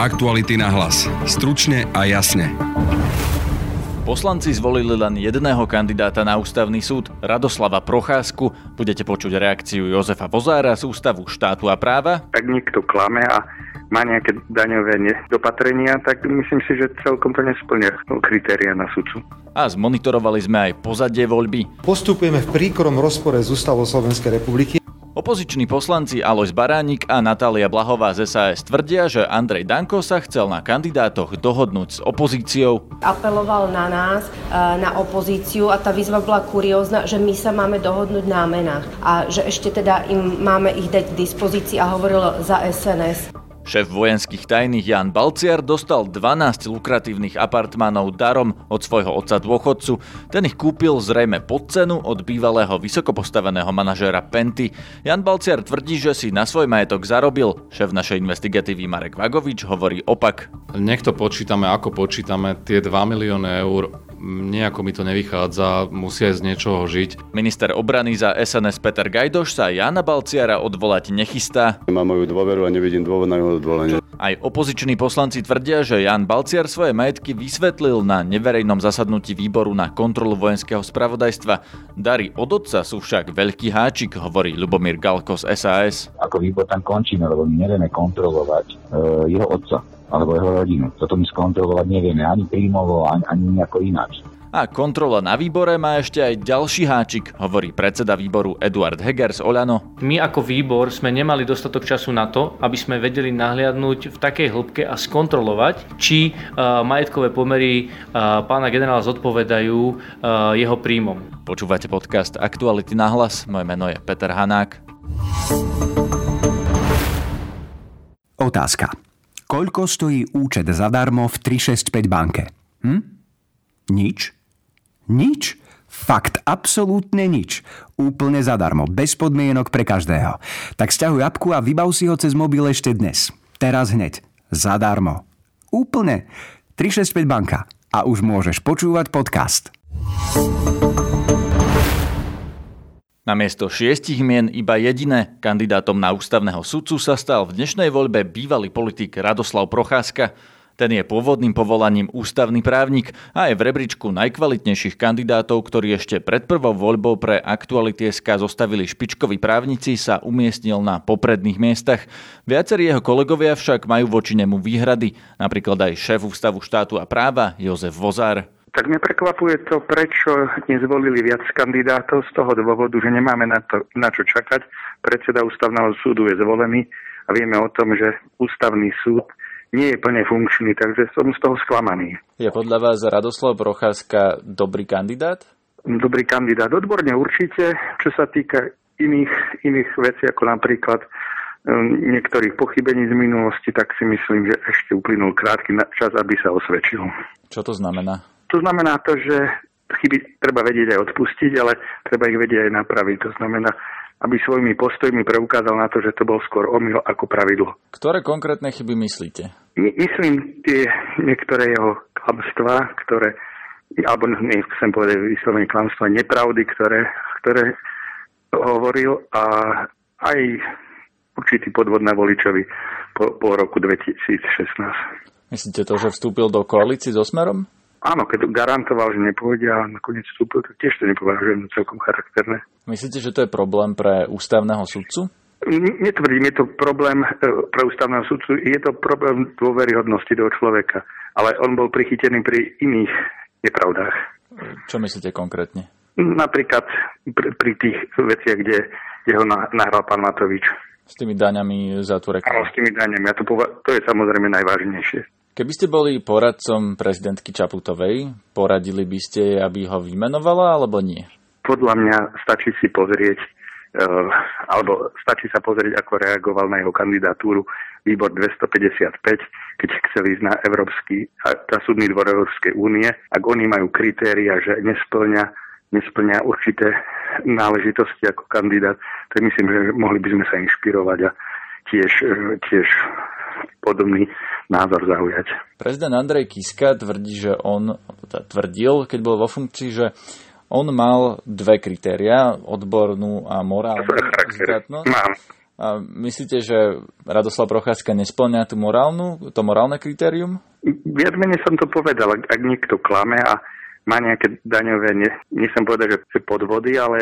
Aktuality na hlas. Stručne a jasne. Poslanci zvolili len jedného kandidáta na ústavný súd, Radoslava Procházku. Budete počuť reakciu Jozefa Vozára z Ústavu štátu a práva. Ak niekto klame a má nejaké daňové dopatrenia, tak myslím si, že celkom to nesplňa kritéria na sudcu. A zmonitorovali sme aj pozadie voľby. Postupujeme v príkrom rozpore s ústavou Slovenskej republiky. Opoziční poslanci Alois Baránik a Natália Blahová z SAS tvrdia, že Andrej Danko sa chcel na kandidátoch dohodnúť s opozíciou. Apeloval na nás, e, na opozíciu a tá výzva bola kuriózna, že my sa máme dohodnúť na menách a že ešte teda im máme ich dať k dispozícii a hovoril za SNS. Šéf vojenských tajných Jan Balciar dostal 12 lukratívnych apartmánov darom od svojho otca dôchodcu. Ten ich kúpil zrejme pod cenu od bývalého vysokopostaveného manažéra Penty. Jan Balciar tvrdí, že si na svoj majetok zarobil. Šéf našej investigatívy Marek Vagovič hovorí opak. Nech počítame, ako počítame, tie 2 milióny eur nejako mi to nevychádza, musia aj z niečoho žiť. Minister obrany za SNS Peter Gajdoš sa Jana Balciara odvolať nechystá. Má moju dôveru a nevidím dôvod na jeho odvolenie. Aj opoziční poslanci tvrdia, že Jan Balciar svoje majetky vysvetlil na neverejnom zasadnutí výboru na kontrolu vojenského spravodajstva. Dary od otca sú však veľký háčik, hovorí Lubomír Galko z SAS. Ako výbor tam končíme, lebo my nevieme kontrolovať e, jeho otca alebo jeho rodinu. Toto my skontrolovať nevieme ani príjmovo, ani, ani nejako ináč. A kontrola na výbore má ešte aj ďalší háčik, hovorí predseda výboru Eduard Heger z Oľano. My ako výbor sme nemali dostatok času na to, aby sme vedeli nahliadnúť v takej hĺbke a skontrolovať, či uh, majetkové pomery uh, pána generála zodpovedajú uh, jeho príjmom. Počúvate podcast Aktuality na hlas, moje meno je Peter Hanák. Otázka. Koľko stojí účet zadarmo v 365 banke? Hm? Nič? Nič? Fakt, absolútne nič. Úplne zadarmo, bez podmienok pre každého. Tak stiahuj apku a vybav si ho cez mobil ešte dnes. Teraz hneď. Zadarmo. Úplne. 365 banka. A už môžeš počúvať podcast. Namiesto šiestich mien iba jediné. Kandidátom na ústavného sudcu sa stal v dnešnej voľbe bývalý politik Radoslav Procházka. Ten je pôvodným povolaním ústavný právnik a je v rebríčku najkvalitnejších kandidátov, ktorí ešte pred prvou voľbou pre Aktuality.sk zostavili špičkoví právnici, sa umiestnil na popredných miestach. Viacerí jeho kolegovia však majú voči nemu výhrady, napríklad aj šéf Ústavu štátu a práva Jozef Vozár. Tak mňa prekvapuje to, prečo nezvolili viac kandidátov z toho dôvodu, že nemáme na, to, na čo čakať. Predseda ústavného súdu je zvolený a vieme o tom, že ústavný súd nie je plne funkčný, takže som z toho sklamaný. Je podľa vás Radoslav Procházka dobrý kandidát? Dobrý kandidát, odborne určite. Čo sa týka iných, iných vecí, ako napríklad um, niektorých pochybení z minulosti, tak si myslím, že ešte uplynul krátky čas, aby sa osvedčil. Čo to znamená? To znamená to, že chyby treba vedieť aj odpustiť, ale treba ich vedieť aj napraviť. To znamená, aby svojimi postojmi preukázal na to, že to bol skôr omyl ako pravidlo. Ktoré konkrétne chyby myslíte? My, myslím tie niektoré jeho klamstvá, ktoré, alebo nechcem povedať vyslovene klamstvá, nepravdy, ktoré, ktoré hovoril a aj určitý podvod na voličovi po, po roku 2016. Myslíte to, že vstúpil do koalície so Smerom? Áno, keď garantoval, že nepôjde a nakoniec vstúpil, tak tiež to nepovažujem celkom charakterné. Myslíte, že to je problém pre ústavného sudcu? Netvrdím, je to problém e, pre ústavného sudcu, je to problém dôveryhodnosti toho človeka. Ale on bol prichytený pri iných nepravdách. Čo myslíte konkrétne? Napríklad pri, pri tých veciach, kde jeho nahral pán Matovič. S tými daňami za tú reklamu? Áno, s tými daňami. A to, to je samozrejme najvážnejšie. Keby ste boli poradcom prezidentky Čaputovej, poradili by ste, aby ho vymenovala, alebo nie? Podľa mňa stačí si pozrieť, uh, alebo stačí sa pozrieť, ako reagoval na jeho kandidatúru výbor 255, keď chcel ísť na Európsky, na súdny dvor Európskej únie. Ak oni majú kritéria, že nesplňa, nesplňa určité náležitosti ako kandidát, tak myslím, že mohli by sme sa inšpirovať a tiež, e, tiež podobný názor zaujať. Prezident Andrej Kiska tvrdí, že on teda tvrdil, keď bol vo funkcii, že on mal dve kritéria, odbornú a morálnu zdatnosť. Mám. A myslíte, že Radoslav Procházka nesplňa tú morálnu, to morálne kritérium? Viac menej som to povedal, ak, niekto klame a má nejaké daňové, ne, nechcem povedať, že podvody, ale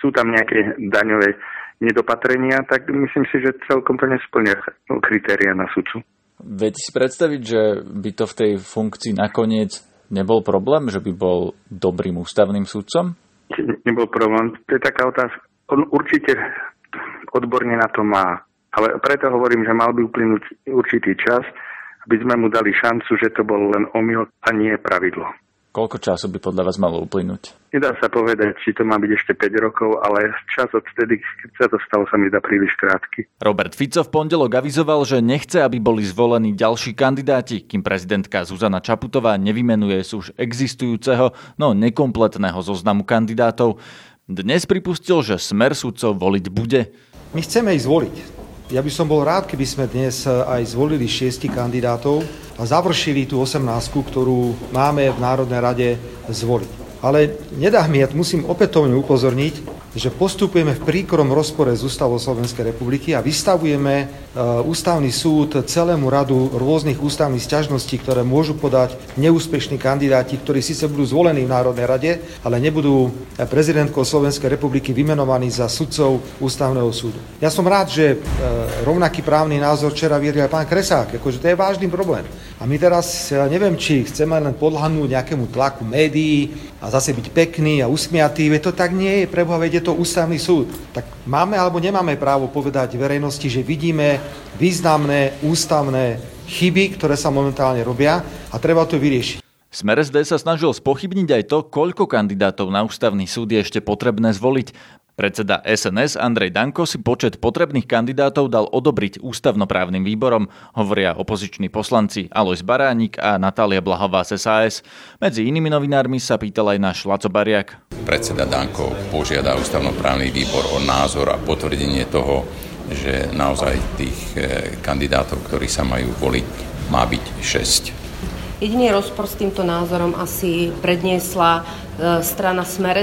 sú tam nejaké daňové nedopatrenia, tak myslím si, že celkom plne splňa kritéria na sudcu. Viete si predstaviť, že by to v tej funkcii nakoniec nebol problém, že by bol dobrým ústavným sudcom? Nebol problém. To je taká otázka. On určite odborne na to má. Ale preto hovorím, že mal by uplynúť určitý čas, aby sme mu dali šancu, že to bol len omyl a nie pravidlo. Koľko času by podľa vás malo uplynúť? Nedá sa povedať, či to má byť ešte 5 rokov, ale čas od vtedy, keď sa to stalo, sa mi dá príliš krátky. Robert Fico v pondelok avizoval, že nechce, aby boli zvolení ďalší kandidáti, kým prezidentka Zuzana Čaputová nevymenuje z už existujúceho, no nekompletného zoznamu kandidátov. Dnes pripustil, že smer sudcov voliť bude. My chceme ich zvoliť. Ja by som bol rád, keby sme dnes aj zvolili šiesti kandidátov završili tú 18, ktorú máme v Národnej rade zvoliť. Ale nedá mi, ja musím opätovne upozorniť, že postupujeme v príkrom rozpore s ústavou Slovenskej republiky a vystavujeme e, ústavný súd celému radu rôznych ústavných sťažností, ktoré môžu podať neúspešní kandidáti, ktorí síce budú zvolení v Národnej rade, ale nebudú prezidentkou Slovenskej republiky vymenovaní za sudcov ústavného súdu. Ja som rád, že e, rovnaký právny názor včera viedol aj pán Kresák, akože to je vážny problém. A my teraz, neviem, či chceme len podľahnúť nejakému tlaku médií a zase byť pekný a usmiatý, veď to tak nie je, preboha, je to ústavný súd. Tak máme alebo nemáme právo povedať verejnosti, že vidíme významné ústavné chyby, ktoré sa momentálne robia a treba to vyriešiť. Smer SD sa snažil spochybniť aj to, koľko kandidátov na ústavný súd je ešte potrebné zvoliť. Predseda SNS Andrej Danko si počet potrebných kandidátov dal odobriť ústavnoprávnym výborom, hovoria opoziční poslanci Alois Baránik a Natália Blahová z SAS. Medzi inými novinármi sa pýtal aj náš Laco Bariak. Predseda Danko požiada ústavnoprávny výbor o názor a potvrdenie toho, že naozaj tých eh, kandidátov, ktorí sa majú voliť, má byť 6. Jediný rozpor s týmto názorom asi predniesla e, strana Smer.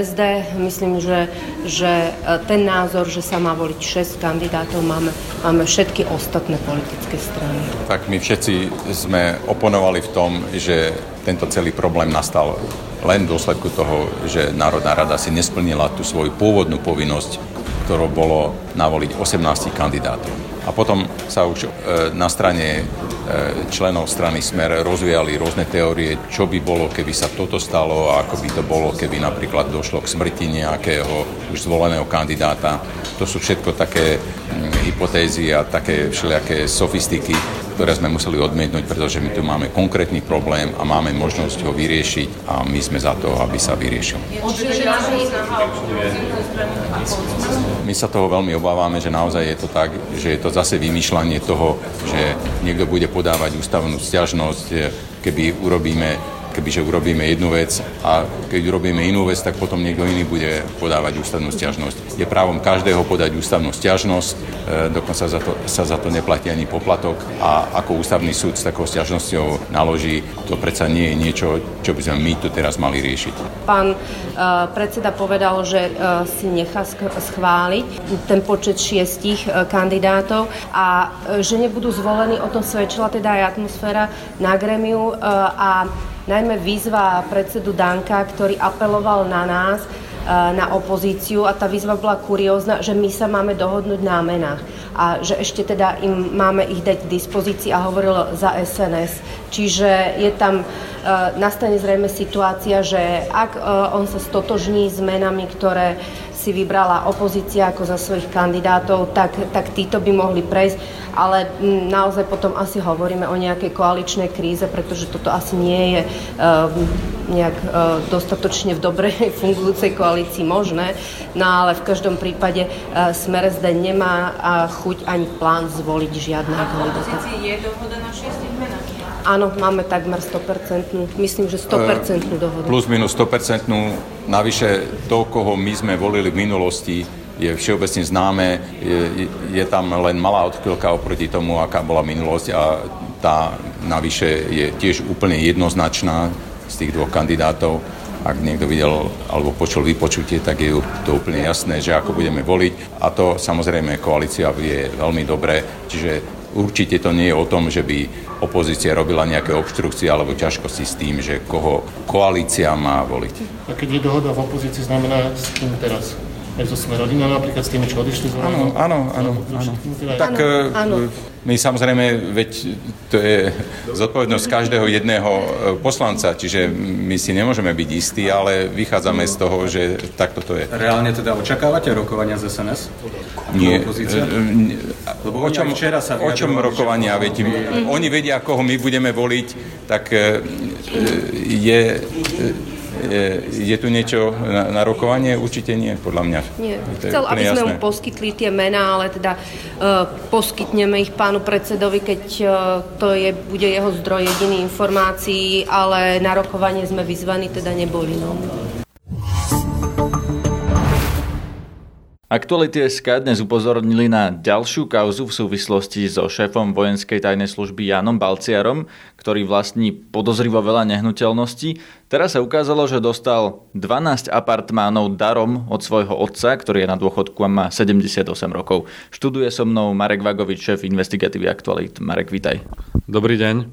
Myslím, že, že e, ten názor, že sa má voliť 6 kandidátov, máme, máme všetky ostatné politické strany. Tak my všetci sme oponovali v tom, že tento celý problém nastal len v dôsledku toho, že Národná rada si nesplnila tú svoju pôvodnú povinnosť, ktorou bolo navoliť 18 kandidátov. A potom sa už e, na strane E, členov strany Smer rozvíjali rôzne teórie, čo by bolo, keby sa toto stalo a ako by to bolo, keby napríklad došlo k smrti nejakého už zvoleného kandidáta. To sú všetko také mm, hypotézy a také všelijaké sofistiky, ktoré sme museli odmietnúť, pretože my tu máme konkrétny problém a máme možnosť ho vyriešiť a my sme za to, aby sa vyriešil. My sa toho veľmi obávame, že naozaj je to tak, že je to zase vymýšľanie toho, že niekto bude podávať ústavnú stiažnosť, keby urobíme kebyže urobíme jednu vec a keď urobíme inú vec, tak potom niekto iný bude podávať ústavnú stiažnosť. Je právom každého podať ústavnú stiažnosť, e, dokonca za to, sa za to neplatí ani poplatok a ako ústavný súd s takou stiažnosťou naloží, to predsa nie je niečo, čo by sme my tu teraz mali riešiť. Pán uh, predseda povedal, že uh, si nechá schváliť ten počet šiestich kandidátov a že nebudú zvolení, o tom svedčila teda aj atmosféra na gremiu a najmä výzva predsedu Danka, ktorý apeloval na nás, e, na opozíciu a tá výzva bola kuriózna, že my sa máme dohodnúť na menách a že ešte teda im máme ich dať k dispozícii a hovoril za SNS. Čiže je tam, e, nastane zrejme situácia, že ak e, on sa stotožní s menami, ktoré si vybrala opozícia ako za svojich kandidátov, tak, tak títo by mohli prejsť. Ale mm, naozaj potom asi hovoríme o nejakej koaličnej kríze, pretože toto asi nie je uh, nejak uh, dostatočne v dobrej fungujúcej koalícii možné. No ale v každom prípade uh, Smer SD nemá chuť ani plán zvoliť žiadneho kandidáta. je dohoda na šiestich? Áno, máme takmer 100%, myslím, že 100% dohodu. Plus minus 100%. Navyše to, koho my sme volili v minulosti, je všeobecne známe, je, je tam len malá odchýlka oproti tomu, aká bola minulosť a tá navyše je tiež úplne jednoznačná z tých dvoch kandidátov. ak niekto videl alebo počul vypočutie, tak je to úplne jasné, že ako budeme voliť. A to samozrejme koalícia vie veľmi dobre. Čiže určite to nie je o tom, že by opozícia robila nejaké obštrukcie alebo ťažkosti s tým, že koho koalícia má voliť. A keď je dohoda v opozícii, znamená s kým teraz? aj zo Sme rodina napríklad s tými, čo odišli z Áno, áno, áno. áno. Tak áno, áno. My samozrejme, veď to je zodpovednosť každého jedného e, poslanca, čiže my si nemôžeme byť istí, ale vychádzame z toho, že takto to je. Reálne teda očakávate rokovania z SNS? Nie. E, Lebo o čom, včera sa o čom rokovania? Veď, oni vedia, koho my budeme voliť, tak e, je je tu niečo na, na rokovanie? Určite nie, podľa mňa. Nie. Chcel, aby sme jasné. mu poskytli tie mená, ale teda uh, poskytneme ich pánu predsedovi, keď uh, to je, bude jeho zdroj jediný informácií, ale na rokovanie sme vyzvaní teda neboli. No. Aktuality SK dnes upozornili na ďalšiu kauzu v súvislosti so šéfom vojenskej tajnej služby Janom Balciarom, ktorý vlastní podozrivo veľa nehnuteľností. Teraz sa ukázalo, že dostal 12 apartmánov darom od svojho otca, ktorý je na dôchodku a má 78 rokov. Študuje so mnou Marek Vagovič, šéf investigatívy Aktualit. Marek, vitaj. Dobrý deň.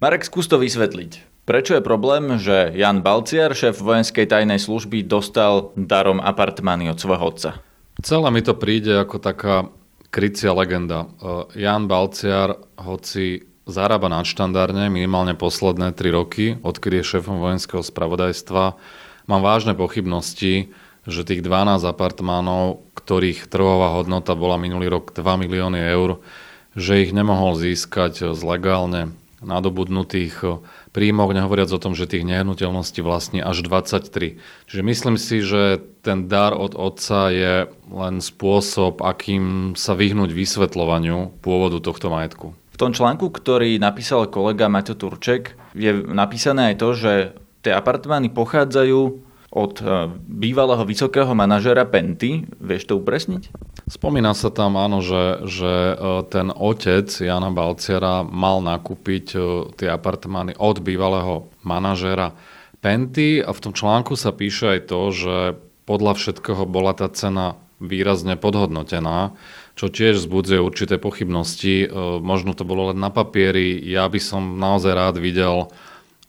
Marek, skús to vysvetliť. Prečo je problém, že Jan Balciar, šéf vojenskej tajnej služby, dostal darom apartmány od svojho otca? Celé mi to príde ako taká krycia legenda. E, Jan Balciar, hoci zarába nadštandardne minimálne posledné 3 roky, odkedy je šéfom vojenského spravodajstva, mám vážne pochybnosti, že tých 12 apartmánov, ktorých trhová hodnota bola minulý rok 2 milióny eur, že ich nemohol získať z legálne nadobudnutých príjmoch, nehovoriac o tom, že tých nehnuteľností vlastní až 23. Čiže myslím si, že ten dar od otca je len spôsob, akým sa vyhnúť vysvetľovaniu pôvodu tohto majetku. V tom článku, ktorý napísal kolega Maťo Turček, je napísané aj to, že tie apartmány pochádzajú od e, bývalého vysokého manažera Penty. Vieš to upresniť? Spomína sa tam, áno, že, že e, ten otec Jana Balciara mal nakúpiť e, tie apartmány od bývalého manažera Penty a v tom článku sa píše aj to, že podľa všetkého bola tá cena výrazne podhodnotená, čo tiež vzbudzuje určité pochybnosti. Možno to bolo len na papieri, ja by som naozaj rád videl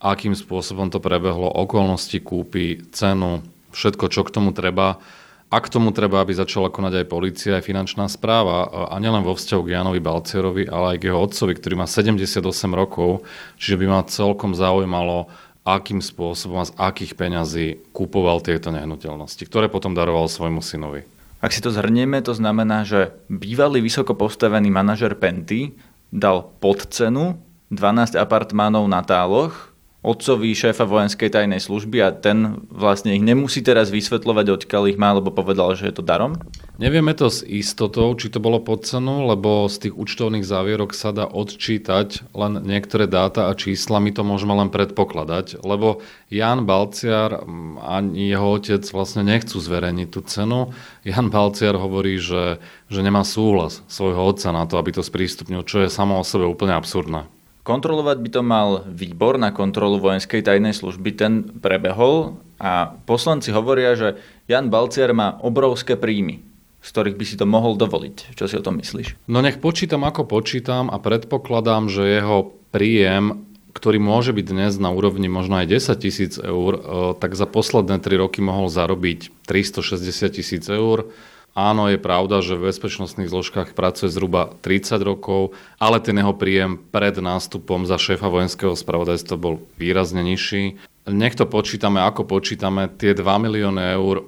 akým spôsobom to prebehlo, okolnosti kúpy, cenu, všetko, čo k tomu treba. A k tomu treba, aby začala konať aj policia, aj finančná správa. A nielen vo vzťahu k Janovi Balcerovi, ale aj k jeho otcovi, ktorý má 78 rokov, čiže by ma celkom zaujímalo, akým spôsobom a z akých peňazí kupoval tieto nehnuteľnosti, ktoré potom daroval svojmu synovi. Ak si to zhrnieme, to znamená, že bývalý vysoko postavený manažer Penty dal pod cenu 12 apartmánov na táloch, otcovi šéfa vojenskej tajnej služby a ten vlastne ich nemusí teraz vysvetľovať, odkiaľ ich má, lebo povedal, že je to darom? Nevieme to s istotou, či to bolo pod cenu, lebo z tých účtovných závierok sa dá odčítať len niektoré dáta a čísla, my to môžeme len predpokladať, lebo Jan Balciar ani jeho otec vlastne nechcú zverejniť tú cenu. Jan Balciar hovorí, že, že nemá súhlas svojho otca na to, aby to sprístupnil, čo je samo o sebe úplne absurdné. Kontrolovať by to mal výbor na kontrolu vojenskej tajnej služby, ten prebehol a poslanci hovoria, že Jan Balciar má obrovské príjmy, z ktorých by si to mohol dovoliť. Čo si o tom myslíš? No nech počítam ako počítam a predpokladám, že jeho príjem ktorý môže byť dnes na úrovni možno aj 10 tisíc eur, e, tak za posledné 3 roky mohol zarobiť 360 tisíc eur Áno, je pravda, že v bezpečnostných zložkách pracuje zhruba 30 rokov, ale ten jeho príjem pred nástupom za šéfa vojenského spravodajstva bol výrazne nižší. Nech to počítame, ako počítame, tie 2 milióny eur,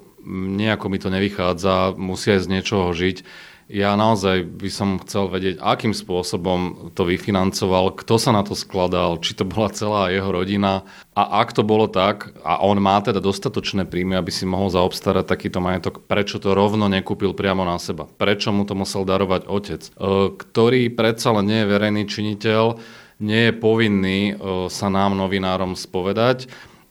nejako mi to nevychádza, musia aj z niečoho žiť. Ja naozaj by som chcel vedieť, akým spôsobom to vyfinancoval, kto sa na to skladal, či to bola celá jeho rodina. A ak to bolo tak, a on má teda dostatočné príjmy, aby si mohol zaobstarať takýto majetok, prečo to rovno nekúpil priamo na seba? Prečo mu to musel darovať otec, e, ktorý predsa len nie je verejný činiteľ, nie je povinný e, sa nám, novinárom, spovedať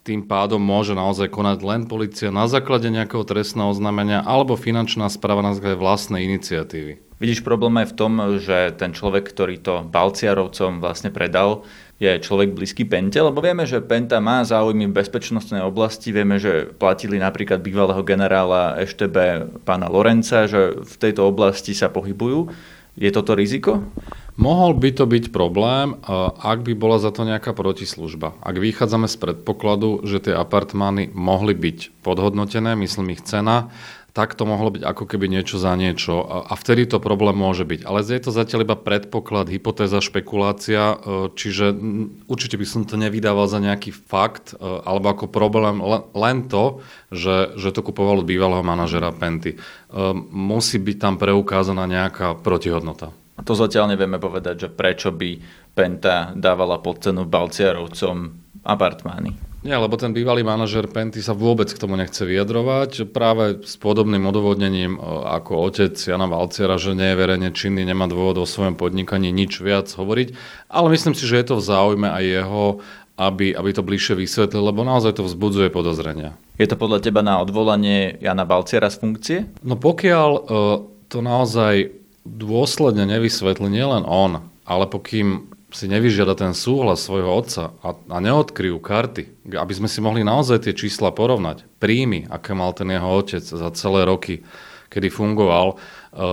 tým pádom môže naozaj konať len policia na základe nejakého trestného oznámenia alebo finančná správa na základe vlastnej iniciatívy. Vidíš problém aj v tom, že ten človek, ktorý to Balciarovcom vlastne predal, je človek blízky Pente, lebo vieme, že Penta má záujmy v bezpečnostnej oblasti, vieme, že platili napríklad bývalého generála EŠTB pána Lorenca, že v tejto oblasti sa pohybujú. Je toto riziko? Mohol by to byť problém, ak by bola za to nejaká protislužba. Ak vychádzame z predpokladu, že tie apartmány mohli byť podhodnotené, myslím ich cena, tak to mohlo byť ako keby niečo za niečo a vtedy to problém môže byť. Ale je to zatiaľ iba predpoklad, hypotéza, špekulácia, e, čiže určite by som to nevydával za nejaký fakt e, alebo ako problém len to, že, že to kupovalo bývalého manažera Penty. E, musí byť tam preukázaná nejaká protihodnota. To zatiaľ nevieme povedať, že prečo by Penta dávala pod cenu Balciarovcom apartmány. Nie, lebo ten bývalý manažer Penty sa vôbec k tomu nechce vyjadrovať. Práve s podobným odôvodnením e, ako otec Jana Valciera, že nie je verejne činný, nemá dôvod o svojom podnikaní nič viac hovoriť. Ale myslím si, že je to v záujme aj jeho, aby, aby to bližšie vysvetlil, lebo naozaj to vzbudzuje podozrenia. Je to podľa teba na odvolanie Jana Valciera z funkcie? No pokiaľ uh, to naozaj dôsledne nevysvetlí nielen on, ale pokým si nevyžiada ten súhlas svojho otca a, a neodkryjú karty, aby sme si mohli naozaj tie čísla porovnať, príjmy, aké mal ten jeho otec za celé roky, kedy fungoval, e,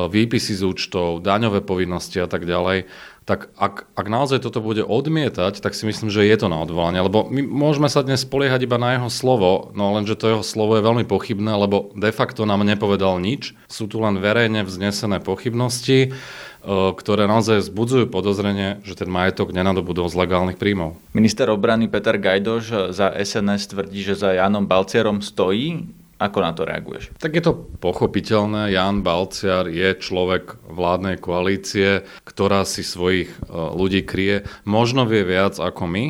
výpisy z účtov, daňové povinnosti a tak ďalej, tak ak, ak naozaj toto bude odmietať, tak si myslím, že je to na odvolanie, lebo my môžeme sa dnes spoliehať iba na jeho slovo, no lenže to jeho slovo je veľmi pochybné, lebo de facto nám nepovedal nič. Sú tu len verejne vznesené pochybnosti, e, ktoré naozaj vzbudzujú podozrenie, že ten majetok nenadobudol z legálnych príjmov. Minister obrany Peter Gajdoš za SNS tvrdí, že za Janom Balcierom stojí. Ako na to reaguješ? Tak je to pochopiteľné. Jan Balciar je človek vládnej koalície, ktorá si svojich e, ľudí kryje. Možno vie viac ako my,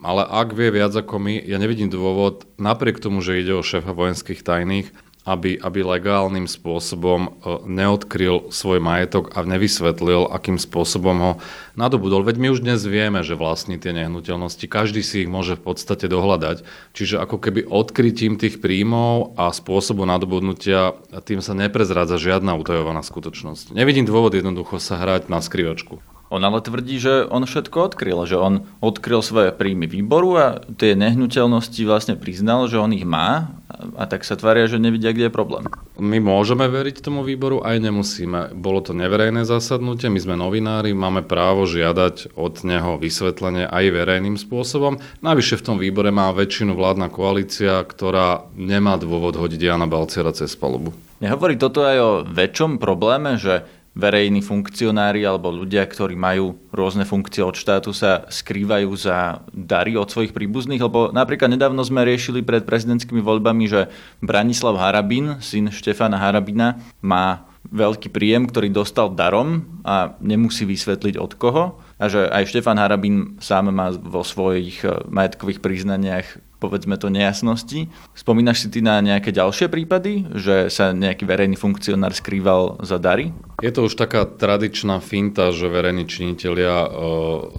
ale ak vie viac ako my, ja nevidím dôvod, napriek tomu, že ide o šéfa vojenských tajných, aby, aby legálnym spôsobom e, neodkryl svoj majetok a nevysvetlil, akým spôsobom ho nadobudol. Veď my už dnes vieme, že vlastní tie nehnuteľnosti. Každý si ich môže v podstate dohľadať. Čiže ako keby odkrytím tých príjmov a spôsobu nadobudnutia tým sa neprezrádza žiadna utajovaná skutočnosť. Nevidím dôvod jednoducho sa hrať na skrivačku. On ale tvrdí, že on všetko odkryl, že on odkryl svoje príjmy výboru a tie nehnuteľnosti vlastne priznal, že on ich má a tak sa tvária, že nevidia, kde je problém. My môžeme veriť tomu výboru, aj nemusíme. Bolo to neverejné zasadnutie, my sme novinári, máme právo žiadať od neho vysvetlenie aj verejným spôsobom. Navyše v tom výbore má väčšinu vládna koalícia, ktorá nemá dôvod hodiť Jana Balciera cez palubu. Nehovorí toto aj o väčšom probléme, že verejní funkcionári alebo ľudia, ktorí majú rôzne funkcie od štátu, sa skrývajú za dary od svojich príbuzných, lebo napríklad nedávno sme riešili pred prezidentskými voľbami, že Branislav Harabin, syn Štefana Harabina, má veľký príjem, ktorý dostal darom a nemusí vysvetliť od koho. A že aj Štefan Harabin sám má vo svojich eh, majetkových priznaniach povedzme to nejasnosti. Spomínaš si ty na nejaké ďalšie prípady, že sa nejaký verejný funkcionár skrýval za dary? Je to už taká tradičná finta, že verejní činitelia e,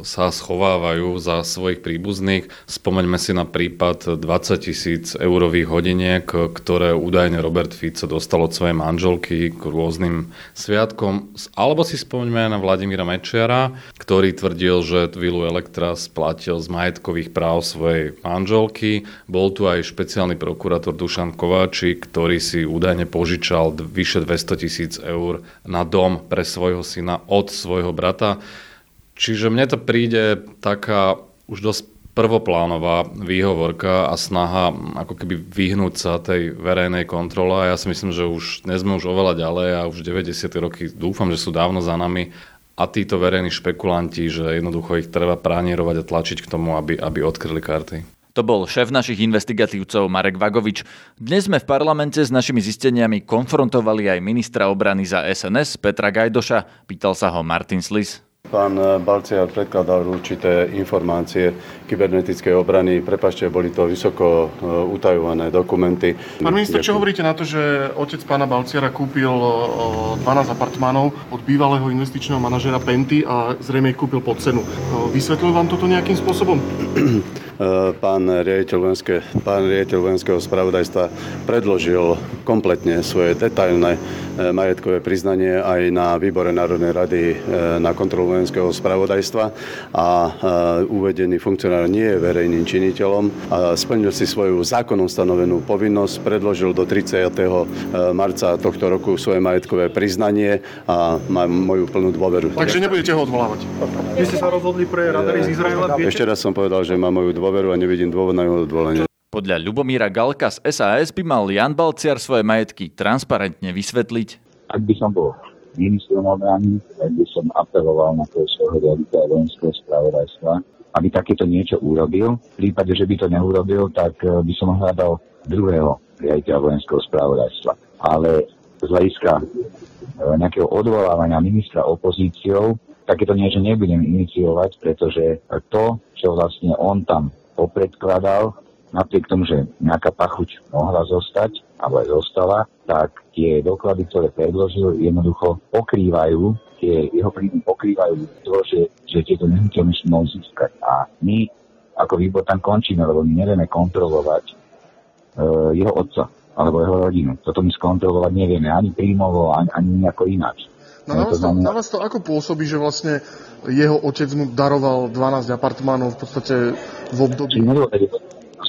sa schovávajú za svojich príbuzných. Spomeňme si na prípad 20 tisíc eurových hodiniek, ktoré údajne Robert Fico dostal od svojej manželky k rôznym sviatkom. Alebo si spomeňme aj na Vladimíra Mečiara, ktorý tvrdil, že Vilu Elektra splatil z majetkových práv svojej manželky bol tu aj špeciálny prokurátor Dušan Kováčik, ktorý si údajne požičal vyše 200 tisíc eur na dom pre svojho syna od svojho brata. Čiže mne to príde taká už dosť prvoplánová výhovorka a snaha ako keby vyhnúť sa tej verejnej kontrole. Ja si myslím, že už dnes sme už oveľa ďalej a už 90. roky dúfam, že sú dávno za nami a títo verejní špekulanti, že jednoducho ich treba pranierovať a tlačiť k tomu, aby, aby odkryli karty. To bol šéf našich investigatívcov Marek Vagovič. Dnes sme v parlamente s našimi zisteniami konfrontovali aj ministra obrany za SNS Petra Gajdoša. Pýtal sa ho Martin Slis. Pán Balciar predkladal určité informácie kybernetickej obrany. Prepašte, boli to vysoko e, utajované dokumenty. Pán minister, čo hovoríte na to, že otec pána Balciara kúpil 12 e, apartmánov od bývalého investičného manažera Penty a zrejme ich kúpil pod cenu. Vysvetlil vám toto nejakým spôsobom? pán riaditeľ, vojenské, pán riaditeľ vojenského spravodajstva predložil kompletne svoje detailné majetkové priznanie aj na výbore Národnej rady na kontrolu vojenského spravodajstva a uvedený funkcionár nie je verejným činiteľom a splnil si svoju zákonom stanovenú povinnosť, predložil do 30. marca tohto roku svoje majetkové priznanie a má moju plnú dôveru. Takže nebudete ho odvolávať? Vy ste sa rozhodli pre radary z Izraela? Viete? Ešte raz som povedal, že má moju dôveru a nevidím dôvod na jeho odvolanie. Podľa Ľubomíra Galka z SAS by mal Jan Balciar svoje majetky transparentne vysvetliť. Ak by som bol ministrom obrany, tak by som apeloval na toho svojho riaditeľa vojenského spravodajstva, aby takéto niečo urobil. V prípade, že by to neurobil, tak eh, by som hľadal druhého riaditeľa vojenského spravodajstva. Ale z hľadiska eh, nejakého odvolávania ministra opozíciou, takéto niečo nebudem iniciovať, pretože to, čo vlastne on tam popredkladal, napriek tomu, že nejaká pachuť mohla zostať, alebo aj zostala, tak tie doklady, ktoré predložil, jednoducho pokrývajú, tie jeho príjmy pokrývajú to, že, že tieto nehnuteľnosti mohol získať. A my ako výbor tam končíme, lebo my nevieme kontrolovať e, jeho otca alebo jeho rodinu. Toto my skontrolovať nevieme ani príjmovo, ani, ani nejako ináč. No, na, vás to, na vás to ako pôsobí, že vlastne jeho otec mu daroval 12 apartmánov v podstate v období,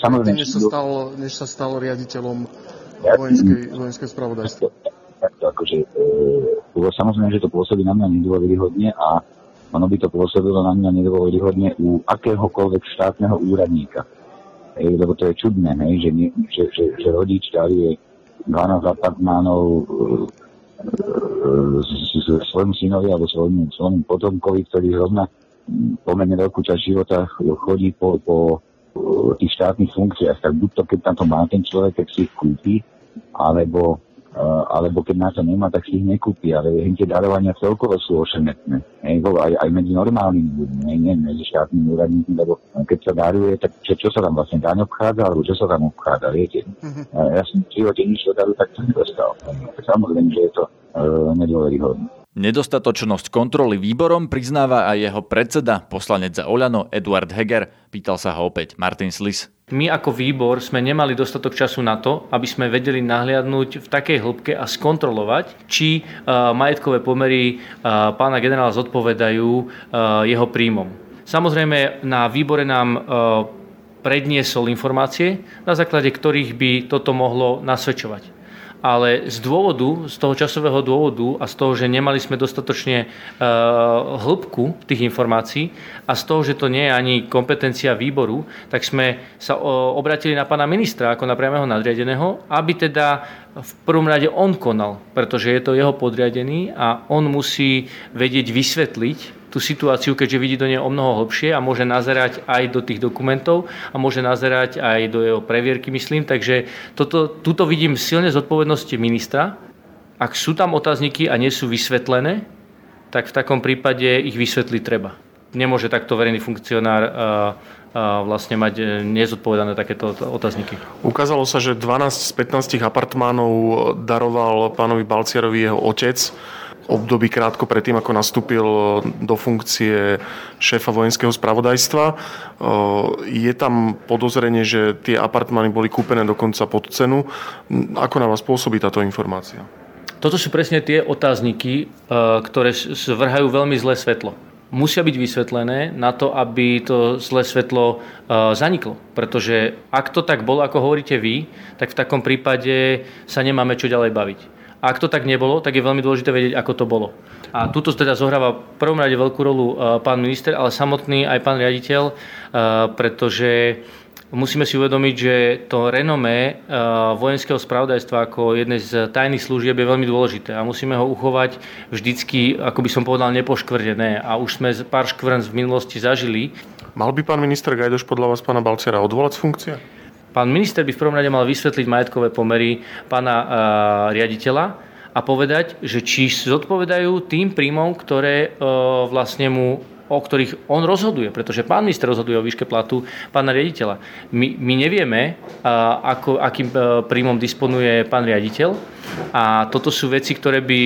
Samozrejme, než, sa stal, než sa stal riaditeľom vojenskej, vojenskej spravodajstva? Takto, akože, e, samozrejme, že to pôsobí na mňa nedôveryhodne a ono by to pôsobilo na mňa nedôveryhodne u akéhokoľvek štátneho úradníka. E, lebo to je čudné, hej, že, nie, že, že, že rodič je 12 apartmánov e, svojmu synovi alebo svojmu, svojmu potomkovi, ktorý zrovna pomerne veľkú časť života chodí po, po tých štátnych funkciách, tak buď to, keď tam to má ten človek, keď si ich kúpi, alebo, alebo keď na to nemá, tak si ich nekúpi. Ale tie darovania celkovo sú ošemetné. Aj, aj medzi normálnymi ľuďmi, nie, nie medzi štátnymi úradníkmi, lebo keď sa daruje, tak čo, čo sa tam vlastne daň obchádza, alebo čo sa tam obchádza, viete. Uh-huh. Ja som v živote nič do daru takto nedostal. Samozrejme, že je to uh, nedôveryhodné. Nedostatočnosť kontroly výborom priznáva aj jeho predseda, poslanec za Oľano Eduard Heger. Pýtal sa ho opäť Martin Slis. My ako výbor sme nemali dostatok času na to, aby sme vedeli nahliadnúť v takej hĺbke a skontrolovať, či uh, majetkové pomery uh, pána generála zodpovedajú uh, jeho príjmom. Samozrejme, na výbore nám predniesol informácie, na základe ktorých by toto mohlo nasvedčovať ale z dôvodu, z toho časového dôvodu a z toho, že nemali sme dostatočne uh, hĺbku tých informácií a z toho, že to nie je ani kompetencia výboru, tak sme sa uh, obratili na pána ministra ako na priamého nadriadeného, aby teda v prvom rade on konal, pretože je to jeho podriadený a on musí vedieť vysvetliť tú situáciu, keďže vidí do nej o mnoho hlbšie a môže nazerať aj do tých dokumentov a môže nazerať aj do jeho previerky, myslím. Takže toto, tuto vidím silne zodpovednosti ministra. Ak sú tam otázniky a nie sú vysvetlené, tak v takom prípade ich vysvetliť treba. Nemôže takto verejný funkcionár vlastne mať e, nezodpovedané takéto otázniky. Ukázalo sa, že 12 z 15 apartmánov daroval pánovi Balciarovi jeho otec období krátko predtým, ako nastúpil do funkcie šéfa vojenského spravodajstva. Je tam podozrenie, že tie apartmány boli kúpené dokonca pod cenu. Ako na vás pôsobí táto informácia? Toto sú presne tie otázniky, ktoré zvrhajú veľmi zlé svetlo musia byť vysvetlené na to, aby to zlé svetlo zaniklo. Pretože ak to tak bolo, ako hovoríte vy, tak v takom prípade sa nemáme čo ďalej baviť. A ak to tak nebolo, tak je veľmi dôležité vedieť, ako to bolo. A tuto teda zohráva v prvom rade veľkú rolu e, pán minister, ale samotný aj pán riaditeľ, e, pretože musíme si uvedomiť, že to renomé e, vojenského spravodajstva ako jednej z tajných služieb je veľmi dôležité a musíme ho uchovať vždycky, ako by som povedal, nepoškvrdené. A už sme pár škvrn v minulosti zažili. Mal by pán minister Gajdoš podľa vás pána Balcera odvolať z funkcie? Pán minister by v prvom rade mal vysvetliť majetkové pomery pána riaditeľa a povedať, že či zodpovedajú tým príjmom, ktoré uh, vlastne mu o ktorých on rozhoduje, pretože pán minister rozhoduje o výške platu pána riaditeľa. My, my nevieme, ako, akým príjmom disponuje pán riaditeľ a toto sú veci, ktoré by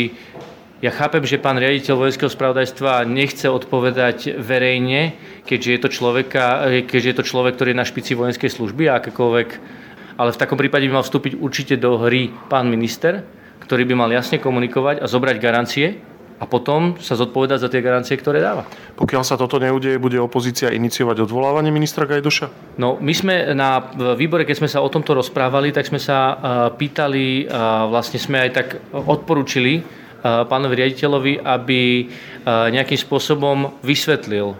Ja chápem, že pán riaditeľ vojenského spravodajstva nechce odpovedať verejne, keďže je to, človeka, keďže je to človek, ktorý je na špici vojenskej služby a akékoľvek. Ale v takom prípade by mal vstúpiť určite do hry pán minister, ktorý by mal jasne komunikovať a zobrať garancie a potom sa zodpovedať za tie garancie, ktoré dáva. Pokiaľ sa toto neudeje, bude opozícia iniciovať odvolávanie ministra Gajdoša? No, my sme na výbore, keď sme sa o tomto rozprávali, tak sme sa pýtali, vlastne sme aj tak odporúčili pánovi riaditeľovi, aby nejakým spôsobom vysvetlil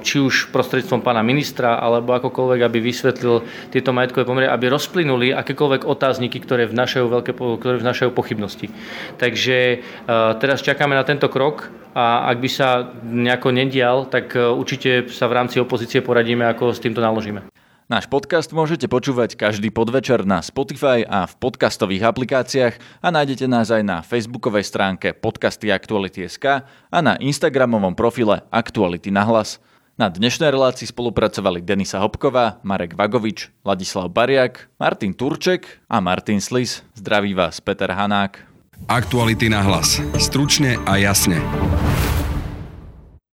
či už prostredstvom pána ministra, alebo akokoľvek, aby vysvetlil tieto majetkové pomery, aby rozplynuli akékoľvek otázniky, ktoré vnašajú, veľké, ktoré vnašajú pochybnosti. Takže teraz čakáme na tento krok a ak by sa nejako nedial, tak určite sa v rámci opozície poradíme, ako s týmto naložíme. Náš podcast môžete počúvať každý podvečer na Spotify a v podcastových aplikáciách a nájdete nás aj na facebookovej stránke podcasty Aktuality.sk a na instagramovom profile Aktuality na hlas. Na dnešnej relácii spolupracovali Denisa Hopková, Marek Vagovič, Ladislav Bariak, Martin Turček a Martin Slis. Zdraví vás Peter Hanák. Aktuality na hlas. Stručne a jasne.